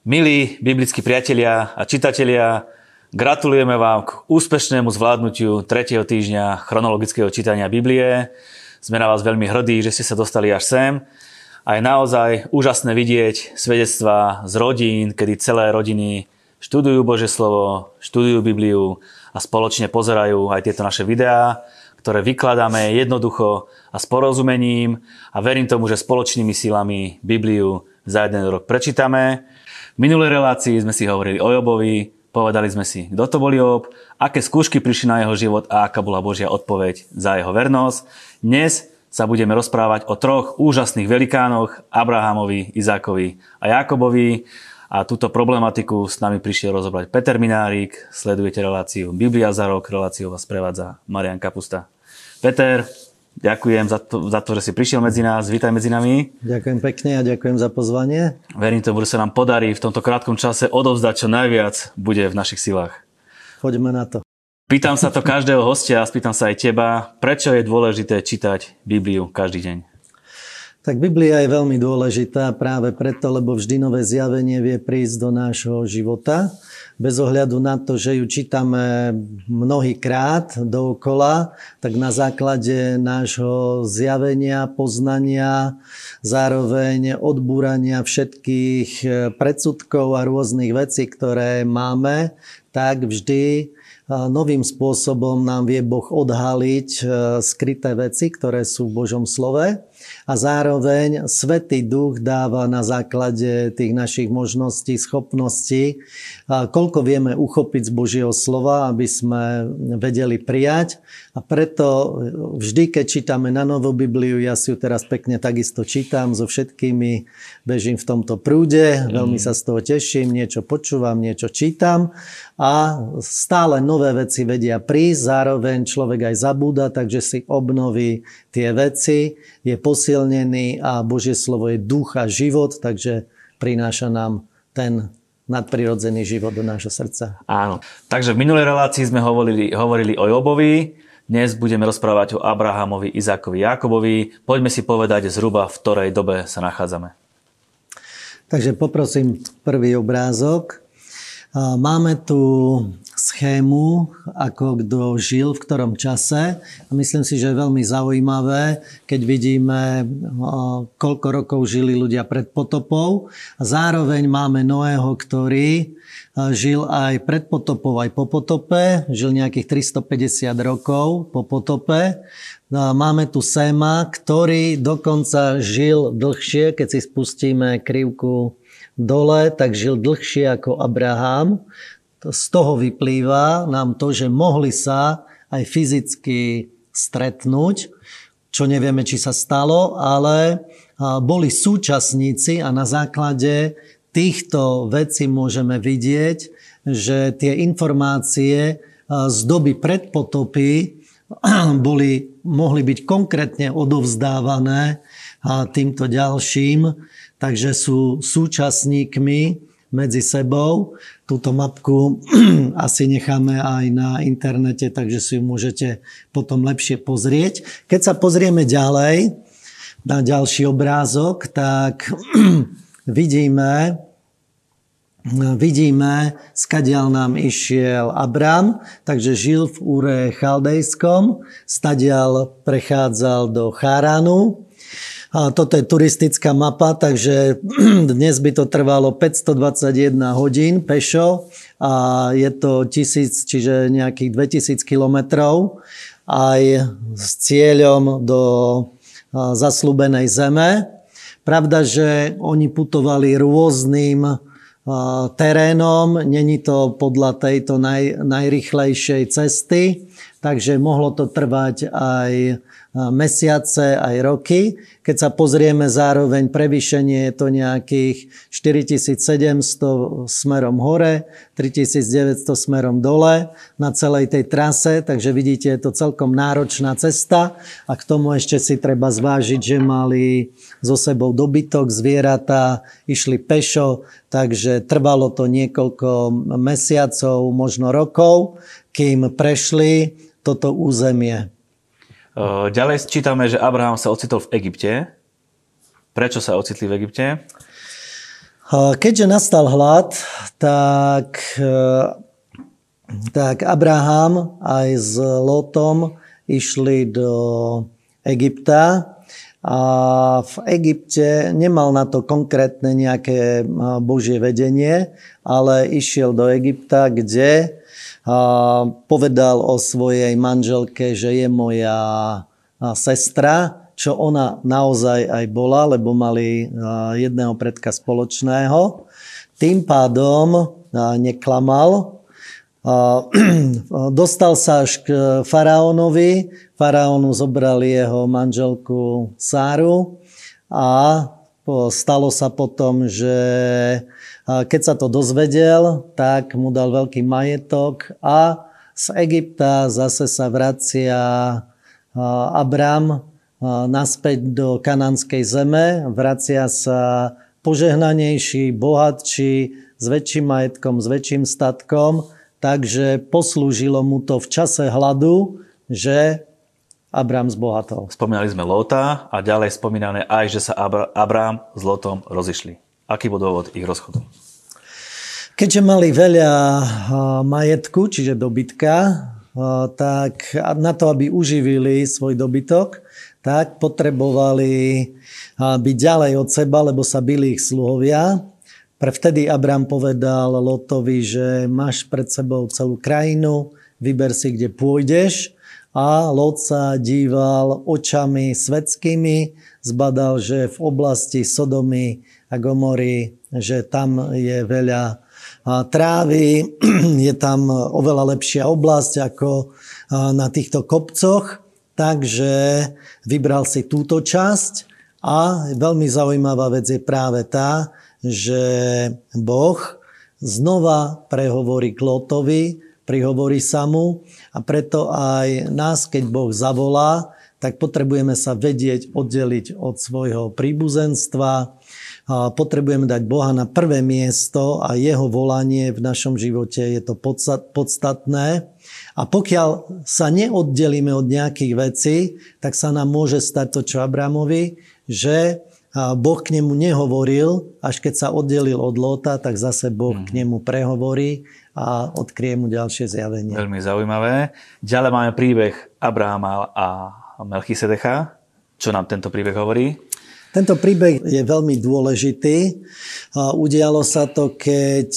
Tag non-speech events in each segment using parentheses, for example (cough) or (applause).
Milí biblickí priatelia a čitatelia, gratulujeme vám k úspešnému zvládnutiu 3. týždňa chronologického čítania Biblie. Sme na vás veľmi hrdí, že ste sa dostali až sem. A je naozaj úžasné vidieť svedectvá z rodín, kedy celé rodiny študujú Bože slovo, študujú Bibliu a spoločne pozerajú aj tieto naše videá, ktoré vykladáme jednoducho a s porozumením a verím tomu, že spoločnými silami Bibliu za jeden rok prečítame v minulej relácii sme si hovorili o Jobovi, povedali sme si, kto to bol Job, aké skúšky prišli na jeho život a aká bola Božia odpoveď za jeho vernosť. Dnes sa budeme rozprávať o troch úžasných velikánoch, Abrahamovi, Izákovi a Jakobovi. A túto problematiku s nami prišiel rozobrať Peter Minárik. Sledujete reláciu Biblia za rok, reláciu vás prevádza Marian Kapusta. Peter, Ďakujem za to, za to, že si prišiel medzi nás. Vítaj medzi nami. Ďakujem pekne a ďakujem za pozvanie. Verím tomu, že sa nám podarí v tomto krátkom čase odovzdať čo najviac bude v našich silách. Poďme na to. Pýtam sa to každého hostia a spýtam sa aj teba, prečo je dôležité čítať Bibliu každý deň? Tak Biblia je veľmi dôležitá práve preto, lebo vždy nové zjavenie vie prísť do nášho života bez ohľadu na to, že ju čítame mnohýkrát dookola, tak na základe nášho zjavenia, poznania, zároveň odbúrania všetkých eh, predsudkov a rôznych vecí, ktoré máme, tak vždy eh, novým spôsobom nám vie Boh odhaliť eh, skryté veci, ktoré sú v Božom slove a zároveň Svetý Duch dáva na základe tých našich možností, schopností, koľko vieme uchopiť z Božieho slova, aby sme vedeli prijať. A preto vždy, keď čítame na Novú Bibliu, ja si ju teraz pekne takisto čítam so všetkými, bežím v tomto prúde, veľmi sa z toho teším, niečo počúvam, niečo čítam. A stále nové veci vedia prísť, zároveň človek aj zabúda, takže si obnoví tie veci, je posilnený a Božie slovo je duch a život, takže prináša nám ten nadprirodzený život do nášho srdca. Áno. Takže v minulej relácii sme hovorili, hovorili o Jobovi, dnes budeme rozprávať o Abrahamovi, Izákovi, Jakobovi. Poďme si povedať zhruba, v ktorej dobe sa nachádzame. Takže poprosím prvý obrázok. Máme tu schému, ako kto žil, v ktorom čase. A myslím si, že je veľmi zaujímavé, keď vidíme, koľko rokov žili ľudia pred potopou. A zároveň máme Noého, ktorý žil aj pred potopou, aj po potope. Žil nejakých 350 rokov po potope. Máme tu Sema, ktorý dokonca žil dlhšie, keď si spustíme krivku dole, tak žil dlhšie ako Abraham. Z toho vyplýva nám to, že mohli sa aj fyzicky stretnúť, čo nevieme, či sa stalo, ale boli súčasníci a na základe týchto vecí môžeme vidieť, že tie informácie z doby predpotopy (clears throat) boli, mohli byť konkrétne odovzdávané týmto ďalším takže sú súčasníkmi medzi sebou. Túto mapku (clears throat) asi necháme aj na internete, takže si ju môžete potom lepšie pozrieť. Keď sa pozrieme ďalej na ďalší obrázok, tak (clears throat) vidíme, vidíme, skadiaľ nám išiel Abram, takže žil v úre chaldejskom, stadiaľ prechádzal do Cháránu, toto je turistická mapa, takže (clears throat) dnes by to trvalo 521 hodín pešo a je to tisíc, čiže nejakých 2000 kilometrov. Aj s cieľom do zaslúbenej zeme. Pravda, že oni putovali rôznym terénom, není to podľa tejto naj, najrychlejšej cesty, takže mohlo to trvať aj mesiace, aj roky. Keď sa pozrieme zároveň prevýšenie, je to nejakých 4700 smerom hore, 3900 smerom dole na celej tej trase, takže vidíte, je to celkom náročná cesta. A k tomu ešte si treba zvážiť, že mali so sebou dobytok, zvieratá, išli pešo, takže trvalo to niekoľko mesiacov, možno rokov, kým prešli toto územie. Ďalej čítame, že Abraham sa ocitol v Egypte. Prečo sa ocitli v Egypte? Keďže nastal hlad, tak, tak Abraham aj s Lotom išli do Egypta a v Egypte nemal na to konkrétne nejaké božie vedenie, ale išiel do Egypta, kde povedal o svojej manželke, že je moja sestra, čo ona naozaj aj bola, lebo mali jedného predka spoločného. Tým pádom neklamal, (clears throat) Dostal sa až k faraónovi. Faraónu zobrali jeho manželku Sáru. A stalo sa potom, že keď sa to dozvedel, tak mu dal veľký majetok a z Egypta zase sa vracia Abram naspäť do kanánskej zeme, vracia sa požehnanejší, bohatší, s väčším majetkom, s väčším statkom Takže poslúžilo mu to v čase hladu, že Abrám zbohatol. Spomínali sme Lota a ďalej spomínané aj, že sa Abrám s Lotom rozišli. Aký bol dôvod ich rozchodu? Keďže mali veľa majetku, čiže dobytka, tak na to, aby uživili svoj dobytok, tak potrebovali byť ďalej od seba, lebo sa byli ich sluhovia pre vtedy Abrám povedal Lotovi, že máš pred sebou celú krajinu, vyber si, kde pôjdeš. A Lot sa díval očami svetskými, zbadal, že v oblasti Sodomy a Gomory, že tam je veľa trávy, (clears throat) je tam oveľa lepšia oblasť ako na týchto kopcoch, takže vybral si túto časť. A veľmi zaujímavá vec je práve tá, že Boh znova prehovorí k Lotovi, prihovorí sa mu a preto aj nás, keď Boh zavolá, tak potrebujeme sa vedieť oddeliť od svojho príbuzenstva, potrebujeme dať Boha na prvé miesto a jeho volanie v našom živote je to podstatné. A pokiaľ sa neoddelíme od nejakých vecí, tak sa nám môže stať to, čo Abramovi, že a Boh k nemu nehovoril, až keď sa oddelil od Lóta, tak zase Boh mm. k nemu prehovorí a odkrie mu ďalšie zjavenie. Veľmi zaujímavé. Ďalej máme príbeh Abrahama a Melchisedecha. Čo nám tento príbeh hovorí? Tento príbeh je veľmi dôležitý. Udialo sa to, keď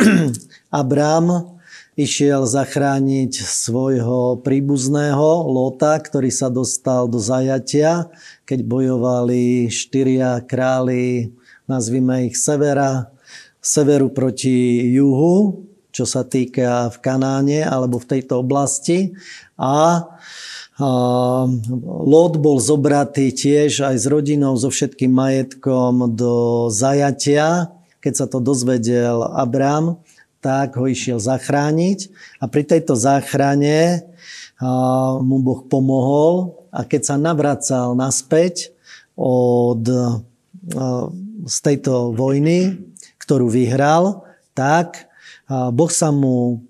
(clears throat) Abraham išiel zachrániť svojho príbuzného Lota, ktorý sa dostal do zajatia, keď bojovali štyria králi, nazvime ich severa, severu proti juhu, čo sa týka v Kanáne alebo v tejto oblasti. A Lot bol zobratý tiež aj s rodinou, so všetkým majetkom do zajatia, keď sa to dozvedel Abram tak ho išiel zachrániť a pri tejto záchrane mu Boh pomohol a keď sa navracal naspäť od, z tejto vojny, ktorú vyhral, tak Boh sa mu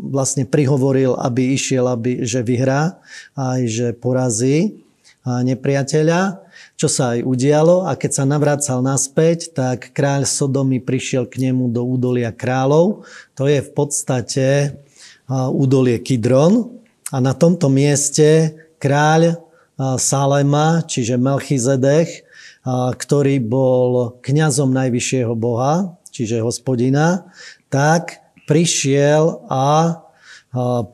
vlastne prihovoril, aby išiel, aby, že vyhrá, aj že porazí nepriateľa čo sa aj udialo a keď sa navracal naspäť, tak kráľ Sodomy prišiel k nemu do údolia kráľov. To je v podstate údolie Kidron a na tomto mieste kráľ Salema, čiže Melchizedech, ktorý bol kňazom najvyššieho boha, čiže hospodina, tak prišiel a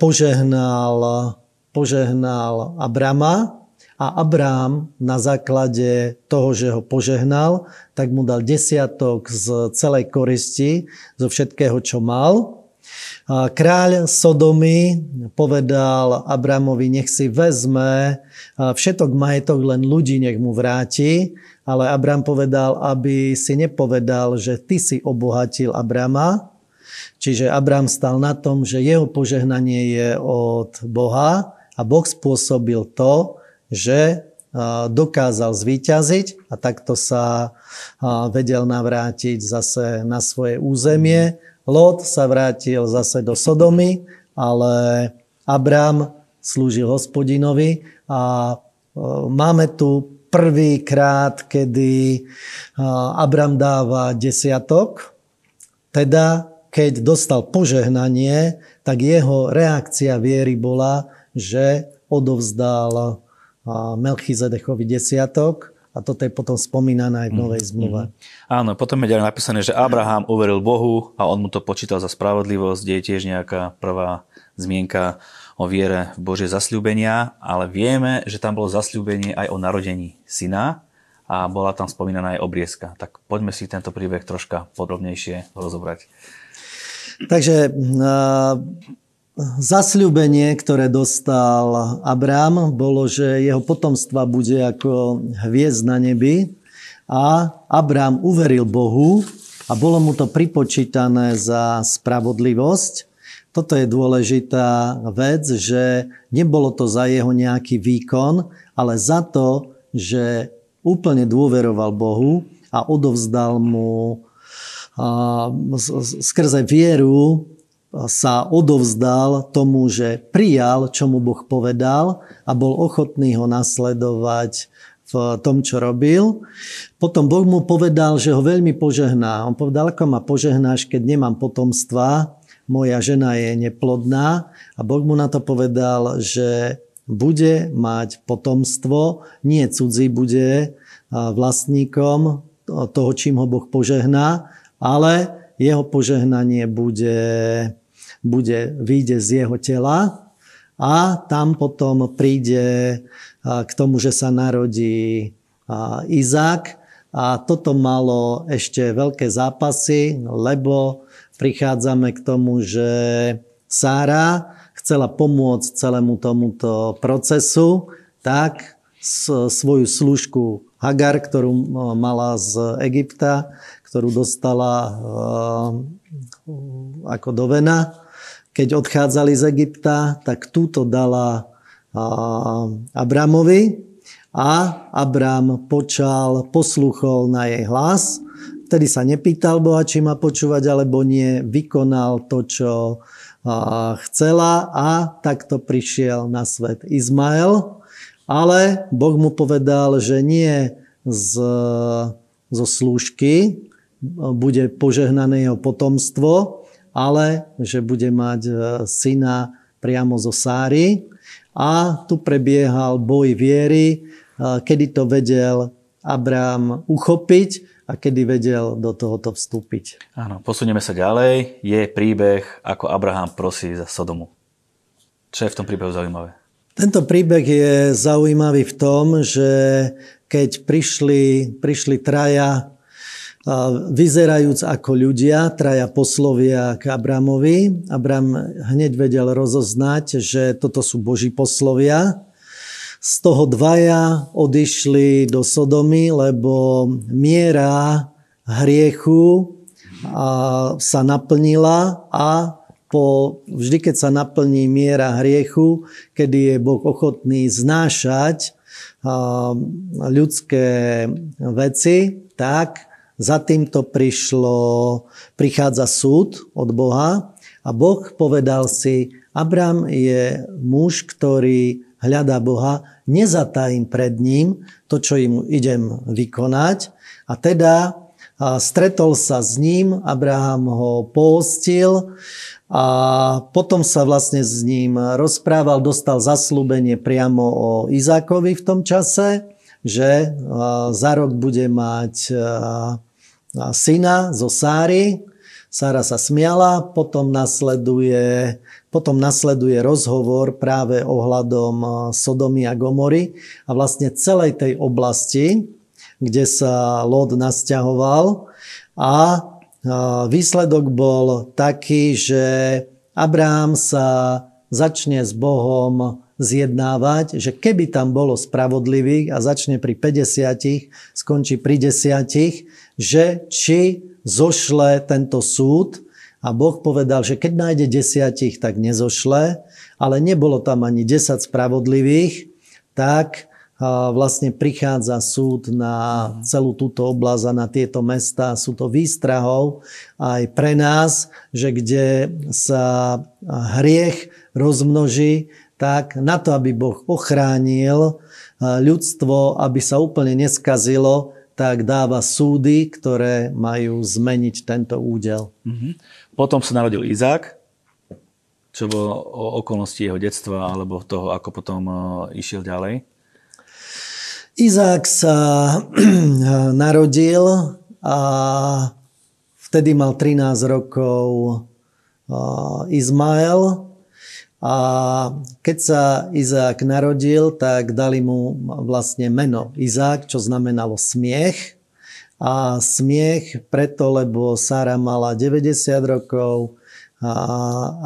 požehnal, požehnal Abrama, a Abrám na základe toho, že ho požehnal, tak mu dal desiatok z celej koristi, zo všetkého, čo mal. Kráľ Sodomy povedal Abramovi, nech si vezme všetok majetok, len ľudí nech mu vráti. Ale Abram povedal, aby si nepovedal, že ty si obohatil Abrama. Čiže Abram stal na tom, že jeho požehnanie je od Boha a Boh spôsobil to, že dokázal zvíťaziť a takto sa vedel navrátiť zase na svoje územie. Lot sa vrátil zase do Sodomy, ale Abram slúžil hospodinovi a máme tu prvýkrát, kedy Abram dáva desiatok, teda keď dostal požehnanie, tak jeho reakcia viery bola, že odovzdal Melchizedechovi desiatok a toto je potom spomínané aj v Novej mhm, zmluve. Mm-hmm. Áno, potom je ďalej napísané, že Abraham uveril Bohu a on mu to počítal za spravodlivosť, kde je tiež nejaká prvá zmienka o viere v Božie zasľúbenia, ale vieme, že tam bolo zasľúbenie aj o narodení syna a bola tam spomínaná aj obriezka. Tak poďme si tento príbeh troška podrobnejšie rozobrať. Takže zasľúbenie, ktoré dostal Abrám, bolo, že jeho potomstva bude ako hviezd na nebi a Abrám uveril Bohu a bolo mu to pripočítané za spravodlivosť. Toto je dôležitá vec, že nebolo to za jeho nejaký výkon, ale za to, že úplne dôveroval Bohu a odovzdal mu skrze vieru sa odovzdal tomu, že prijal, čo mu Boh povedal a bol ochotný ho nasledovať v tom, čo robil. Potom Boh mu povedal, že ho veľmi požehná. On povedal, ako ma požehnáš, keď nemám potomstva, moja žena je neplodná. A Boh mu na to povedal, že bude mať potomstvo, nie cudzí bude vlastníkom toho, čím ho Boh požehná, ale jeho požehnanie bude bude, vyjde z jeho tela a tam potom príde k tomu, že sa narodí Izák. A toto malo ešte veľké zápasy, lebo prichádzame k tomu, že Sára chcela pomôcť celému tomuto procesu, tak svoju služku Hagar, ktorú mala z Egypta, ktorú dostala ako do Vena, keď odchádzali z Egypta, tak túto dala Abramovi a Abram počal, posluchol na jej hlas. Vtedy sa nepýtal Boha, či má počúvať alebo nie. Vykonal to, čo chcela a takto prišiel na svet Izmael. Ale Boh mu povedal, že nie z, zo slúžky bude požehnané jeho potomstvo, ale že bude mať e, syna priamo zo Sáry. A tu prebiehal boj viery, e, kedy to vedel Abrám uchopiť a kedy vedel do tohoto vstúpiť. Áno, posunieme sa ďalej. Je príbeh, ako Abraham prosí za Sodomu. Čo je v tom príbehu zaujímavé? Tento príbeh je zaujímavý v tom, že keď prišli, prišli traja vyzerajúc ako ľudia, traja poslovia k Abramovi. Abram hneď vedel rozoznať, že toto sú Boží poslovia. Z toho dvaja odišli do Sodomy, lebo miera hriechu sa naplnila a po, vždy, keď sa naplní miera hriechu, kedy je Boh ochotný znášať ľudské veci, tak za týmto prišlo, prichádza súd od Boha a Boh povedal si, Abram je muž, ktorý hľadá Boha, nezatajím pred ním to, čo im idem vykonať. A teda a stretol sa s ním, Abraham ho postil a potom sa vlastne s ním rozprával, dostal zaslúbenie priamo o Izákovi v tom čase že za rok bude mať syna zo Sáry. Sára sa smiala, potom nasleduje, potom nasleduje rozhovor práve ohľadom Sodomy a Gomory a vlastne celej tej oblasti, kde sa Lod nasťahoval a výsledok bol taký, že Abraham sa začne s Bohom zjednávať, že keby tam bolo spravodlivých a začne pri 50, skončí pri 10, že či zošle tento súd a Boh povedal, že keď nájde desiatich, tak nezošle, ale nebolo tam ani 10 spravodlivých, tak vlastne prichádza súd na celú túto oblasť a na tieto mesta. Sú to výstrahov aj pre nás, že kde sa hriech rozmnoží, tak na to, aby Boh ochránil ľudstvo, aby sa úplne neskazilo, tak dáva súdy, ktoré majú zmeniť tento údel. Mm-hmm. Potom sa narodil Izák, čo bolo o okolnosti jeho detstva alebo toho, ako potom išiel ďalej. Izák sa (clears throat) narodil a vtedy mal 13 rokov Izmael. A keď sa Izák narodil, tak dali mu vlastne meno Izák, čo znamenalo smiech. A smiech preto, lebo Sára mala 90 rokov a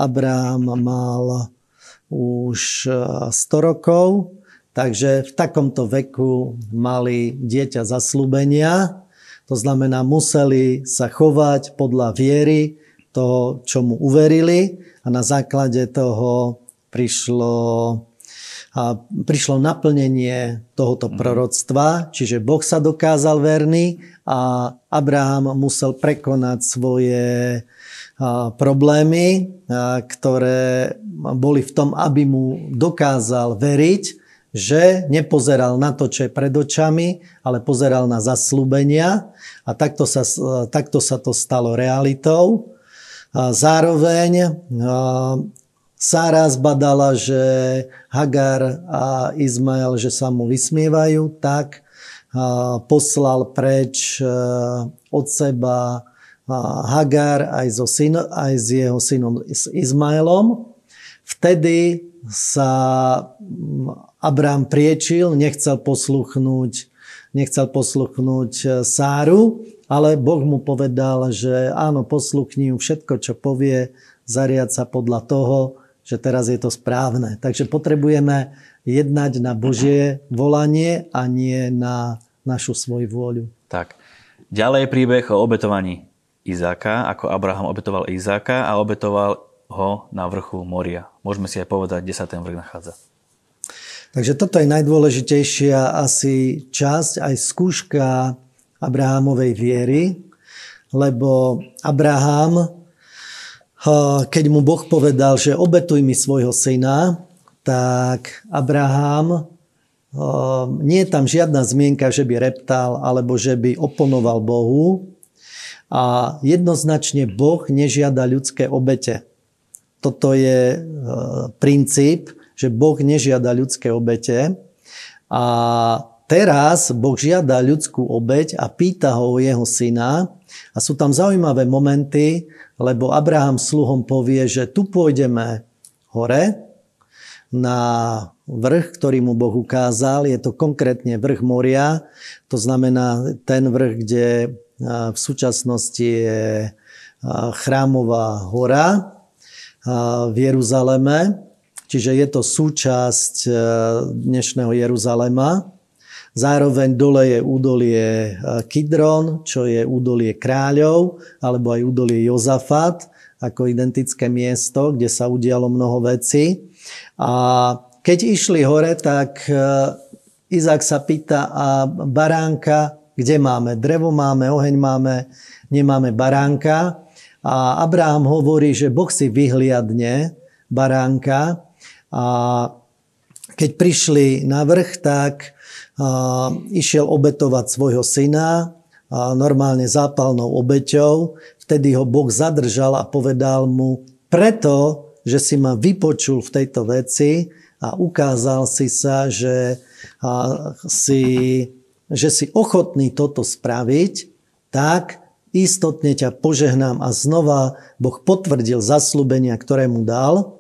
Abraham mal už 100 rokov Takže v takomto veku mali dieťa zaslúbenia, to znamená, museli sa chovať podľa viery toho, čo mu uverili a na základe toho prišlo, a prišlo naplnenie tohoto mhm. proroctva, čiže Boh sa dokázal verný a Abraham musel prekonať svoje problémy, ktoré boli v tom, aby mu dokázal veriť že nepozeral na to, čo je pred očami, ale pozeral na zaslúbenia a takto sa, takto sa to stalo realitou. Zároveň Sára zbadala, že Hagar a Izmael, že sa mu vysmievajú, tak poslal preč od seba Hagar aj, so syn, aj s jeho synom Izmaelom. Vtedy sa Abraham priečil, nechcel posluchnúť, nechcel posluchnúť e, Sáru, ale Boh mu povedal, že áno, posluchni ju všetko, čo povie, zariad sa podľa toho, že teraz je to správne. Takže potrebujeme jednať na Božie volanie a nie na našu svoju vôľu. Tak. Ďalej príbeh o obetovaní Izáka, ako Abraham obetoval Izáka a obetoval ho na vrchu Moria. Môžeme si aj povedať, kde sa ten vrch nachádza. Takže toto je najdôležitejšia asi časť, aj skúška Abrahámovej viery, lebo Abraham, keď mu Boh povedal, že obetuj mi svojho syna, tak Abraham, nie je tam žiadna zmienka, že by reptal alebo že by oponoval Bohu. A jednoznačne Boh nežiada ľudské obete. Toto je princíp, že Boh nežiada ľudské obete a teraz Boh žiada ľudskú obeť a pýta ho o jeho syna a sú tam zaujímavé momenty, lebo Abraham sluhom povie, že tu pôjdeme hore na vrch, ktorý mu Boh ukázal. Je to konkrétne vrch Moria, to znamená ten vrch, kde v súčasnosti je chrámová hora v Jeruzaleme. Čiže je to súčasť e, dnešného Jeruzalema. Zároveň dole je údolie e, Kidron, čo je údolie kráľov, alebo aj údolie Jozafat, ako identické miesto, kde sa udialo mnoho vecí. A keď išli hore, tak e, Izák sa pýta, a baránka, kde máme? Drevo máme, oheň máme, nemáme baránka. A Abraham hovorí, že Boh si vyhliadne baránka a keď prišli na vrch, tak išiel obetovať svojho syna normálne zápalnou obeťou. Vtedy ho Boh zadržal a povedal mu, preto, že si ma vypočul v tejto veci a ukázal si sa, že si, že si ochotný toto spraviť, tak istotne ťa požehnám a znova Boh potvrdil zaslúbenia, ktoré mu dal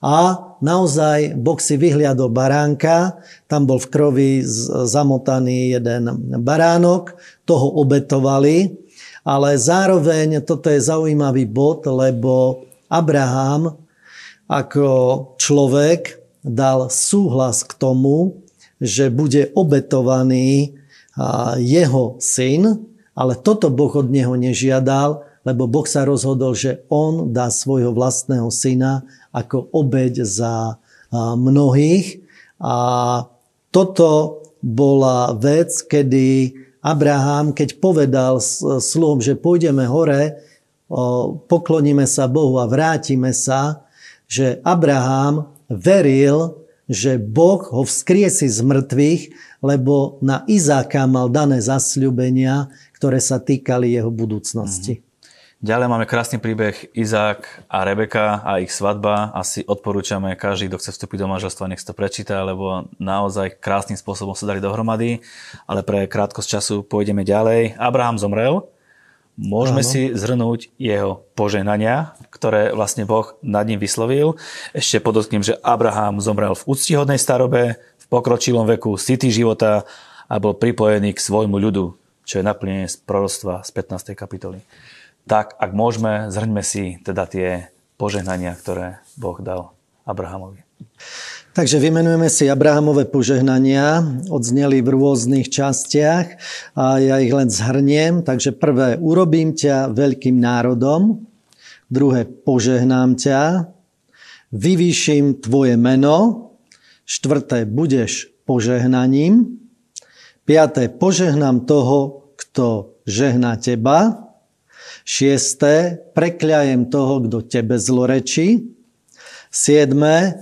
a naozaj Boh si vyhliadol baránka, tam bol v krovi zamotaný jeden baránok, toho obetovali, ale zároveň toto je zaujímavý bod, lebo Abraham ako človek dal súhlas k tomu, že bude obetovaný jeho syn, ale toto Boh od neho nežiadal, lebo Boh sa rozhodol, že on dá svojho vlastného syna ako obeď za mnohých. A toto bola vec, kedy Abraham, keď povedal sluhom, že pôjdeme hore, pokloníme sa Bohu a vrátime sa, že Abraham veril, že Boh ho vzkriesi z mŕtvych, lebo na Izáka mal dané zasľubenia, ktoré sa týkali jeho budúcnosti. Mm. Ďalej máme krásny príbeh Izák a Rebeka a ich svadba. Asi odporúčame každý, kto chce vstúpiť do manželstva, nech to prečíta, lebo naozaj krásnym spôsobom sa dali dohromady. Ale pre krátkosť času pôjdeme ďalej. Abraham zomrel. Môžeme Áno. si zhrnúť jeho poženania, ktoré vlastne Boh nad ním vyslovil. Ešte podotknem, že Abraham zomrel v úctihodnej starobe, v pokročilom veku, city života a bol pripojený k svojmu ľudu, čo je naplnenie z prorostva z 15. kapitoly tak ak môžeme, zhrňme si teda tie požehnania, ktoré Boh dal Abrahamovi. Takže vymenujeme si Abrahamové požehnania, odzneli v rôznych častiach a ja ich len zhrniem. Takže prvé, urobím ťa veľkým národom. Druhé, požehnám ťa. Vyvýšim tvoje meno. Štvrté, budeš požehnaním. Piaté, požehnám toho, kto žehná teba. Šiesté, prekľajem toho, kto tebe zlorečí. Siedme,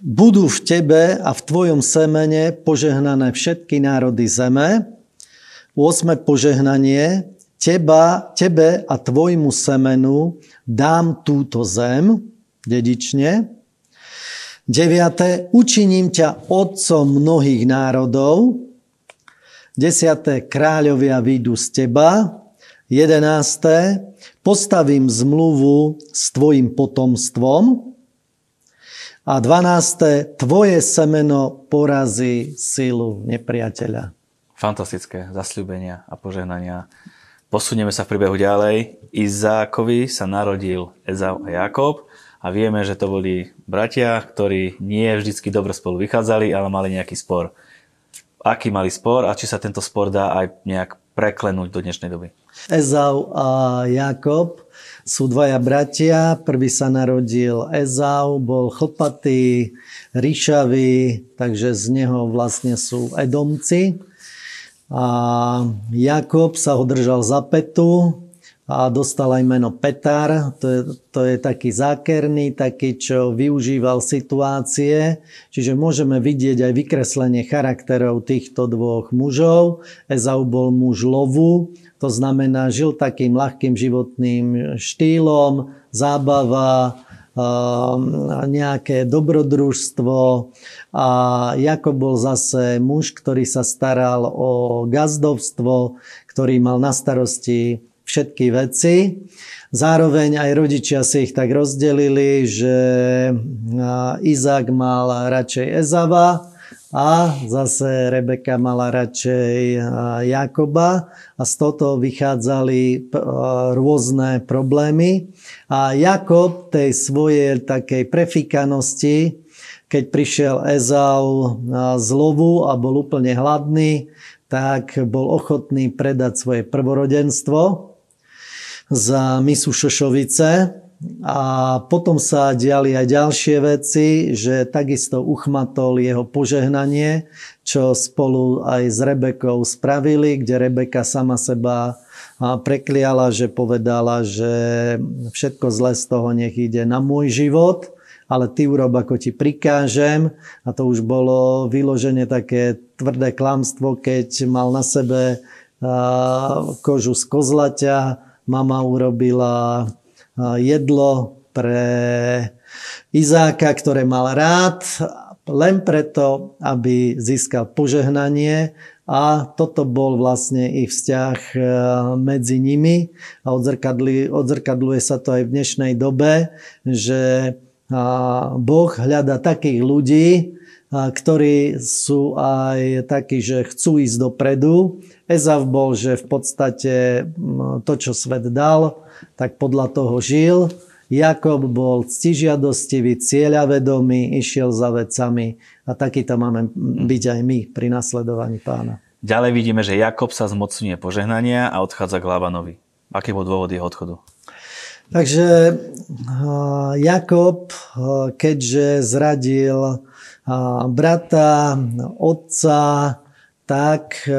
budú v tebe a v tvojom semene požehnané všetky národy zeme. 8. požehnanie, teba, tebe a tvojmu semenu dám túto zem dedične. 9. učiním ťa otcom mnohých národov. 10. kráľovia výjdu z teba. 11. Postavím zmluvu s tvojim potomstvom. A 12. Tvoje semeno porazí silu nepriateľa. Fantastické zasľúbenia a požehnania. Posunieme sa v príbehu ďalej. Izákovi sa narodil Ezau a Jakob a vieme, že to boli bratia, ktorí nie vždycky dobre spolu vychádzali, ale mali nejaký spor. Aký mali spor a či sa tento spor dá aj nejak preklenúť do dnešnej doby? Ezau a Jakob sú dvaja bratia. Prvý sa narodil Ezau, bol chlpatý, ríšavý, takže z neho vlastne sú Edomci. A Jakob sa ho držal za petu, a dostal aj meno Petar. To je, to je taký zákerný, taký, čo využíval situácie. Čiže môžeme vidieť aj vykreslenie charakterov týchto dvoch mužov. Ezau bol muž lovu, to znamená, žil takým ľahkým životným štýlom, zábava, nejaké dobrodružstvo a Jakob bol zase muž, ktorý sa staral o gazdovstvo, ktorý mal na starosti všetky veci. Zároveň aj rodičia si ich tak rozdelili, že Izák mal radšej Ezava a zase Rebeka mala radšej Jakoba a z toto vychádzali rôzne problémy. A Jakob tej svojej takej prefikanosti, keď prišiel Ezau z lovu a bol úplne hladný, tak bol ochotný predať svoje prvorodenstvo za misu Šošovice. A potom sa diali aj ďalšie veci, že takisto uchmatol jeho požehnanie, čo spolu aj s Rebekou spravili, kde Rebeka sama seba prekliala, že povedala, že všetko zlé z toho nech ide na môj život, ale ty urob, ako ti prikážem. A to už bolo vyloženie také tvrdé klamstvo, keď mal na sebe kožu z kozlaťa, mama urobila jedlo pre Izáka, ktoré mal rád, len preto, aby získal požehnanie. A toto bol vlastne ich vzťah e, medzi nimi. A odzrkadluje sa to aj v dnešnej dobe, že Boh hľada takých ľudí, ktorí sú aj takí, že chcú ísť dopredu Ezav bol, že v podstate to, čo svet dal, tak podľa toho žil. Jakob bol ctižiadostivý, cieľavedomý, išiel za vecami a taký tam máme byť aj my pri nasledovaní pána. Ďalej vidíme, že Jakob sa zmocňuje požehnania a odchádza k Labanovi. Aký bol dôvod jeho odchodu? Takže Jakob, keďže zradil brata, otca, tak e,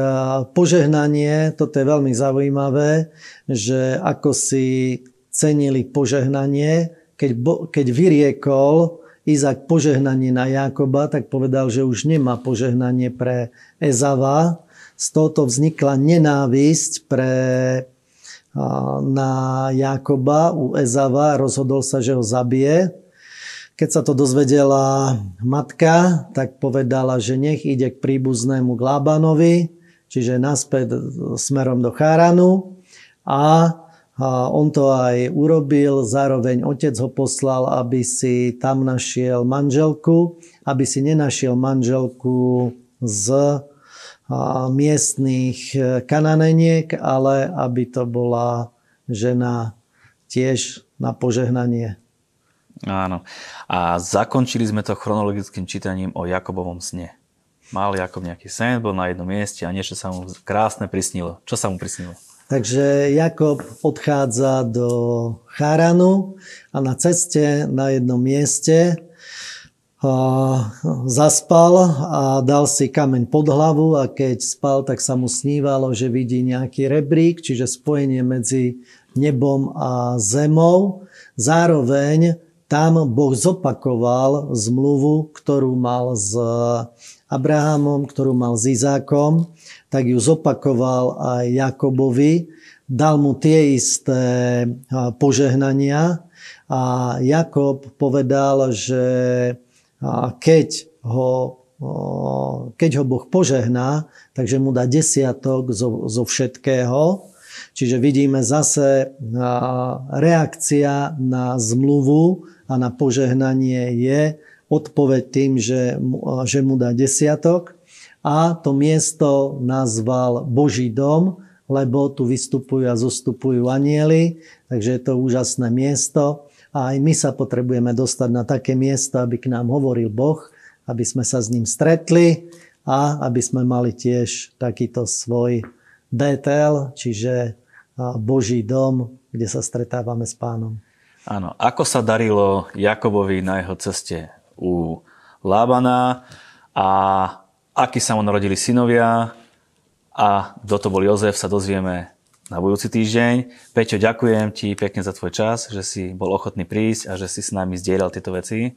požehnanie, toto je veľmi zaujímavé, že ako si cenili požehnanie, keď, keď vyriekol Izak požehnanie na Jakoba, tak povedal, že už nemá požehnanie pre Ezava. Z tohoto vznikla nenávisť pre, na Jakoba u Ezava. Rozhodol sa, že ho zabije. Keď sa to dozvedela matka, tak povedala, že nech ide k príbuznému k čiže naspäť smerom do Cháranu a on to aj urobil, zároveň otec ho poslal, aby si tam našiel manželku, aby si nenašiel manželku z miestných e, kananeniek, ale aby to bola žena tiež na požehnanie. Áno. A zakončili sme to chronologickým čítaním o Jakobovom sne. Mal Jakob nejaký sen, bol na jednom mieste a niečo sa mu krásne prisnilo. Čo sa mu prisnilo? Takže Jakob odchádza do Charanu a na ceste na jednom mieste zaspal a dal si kameň pod hlavu a keď spal, tak sa mu snívalo, že vidí nejaký rebrík, čiže spojenie medzi nebom a zemou. Zároveň tam Boh zopakoval zmluvu, ktorú mal s Abrahamom, ktorú mal s Izákom, tak ju zopakoval aj Jakobovi, dal mu tie isté požehnania. A Jakob povedal, že keď ho, keď ho Boh požehná, takže mu dá desiatok zo, zo všetkého, Čiže vidíme zase reakcia na zmluvu a na požehnanie je odpoveď tým, že, že mu dá desiatok. A to miesto nazval Boží dom, lebo tu vystupujú a zostupujú anieli, takže je to úžasné miesto. A aj my sa potrebujeme dostať na také miesto, aby k nám hovoril Boh, aby sme sa s ním stretli a aby sme mali tiež takýto svoj Betel, čiže Boží dom, kde sa stretávame s pánom. Áno. Ako sa darilo Jakobovi na jeho ceste u Lábana a akí sa mu narodili synovia a kto to bol Jozef, sa dozvieme na budúci týždeň. Peťo, ďakujem ti pekne za tvoj čas, že si bol ochotný prísť a že si s nami zdieľal tieto veci.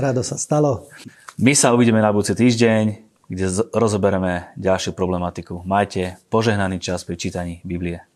Rado sa stalo. My sa uvidíme na budúci týždeň, kde rozoberieme ďalšiu problematiku. Majte požehnaný čas pri čítaní Biblie.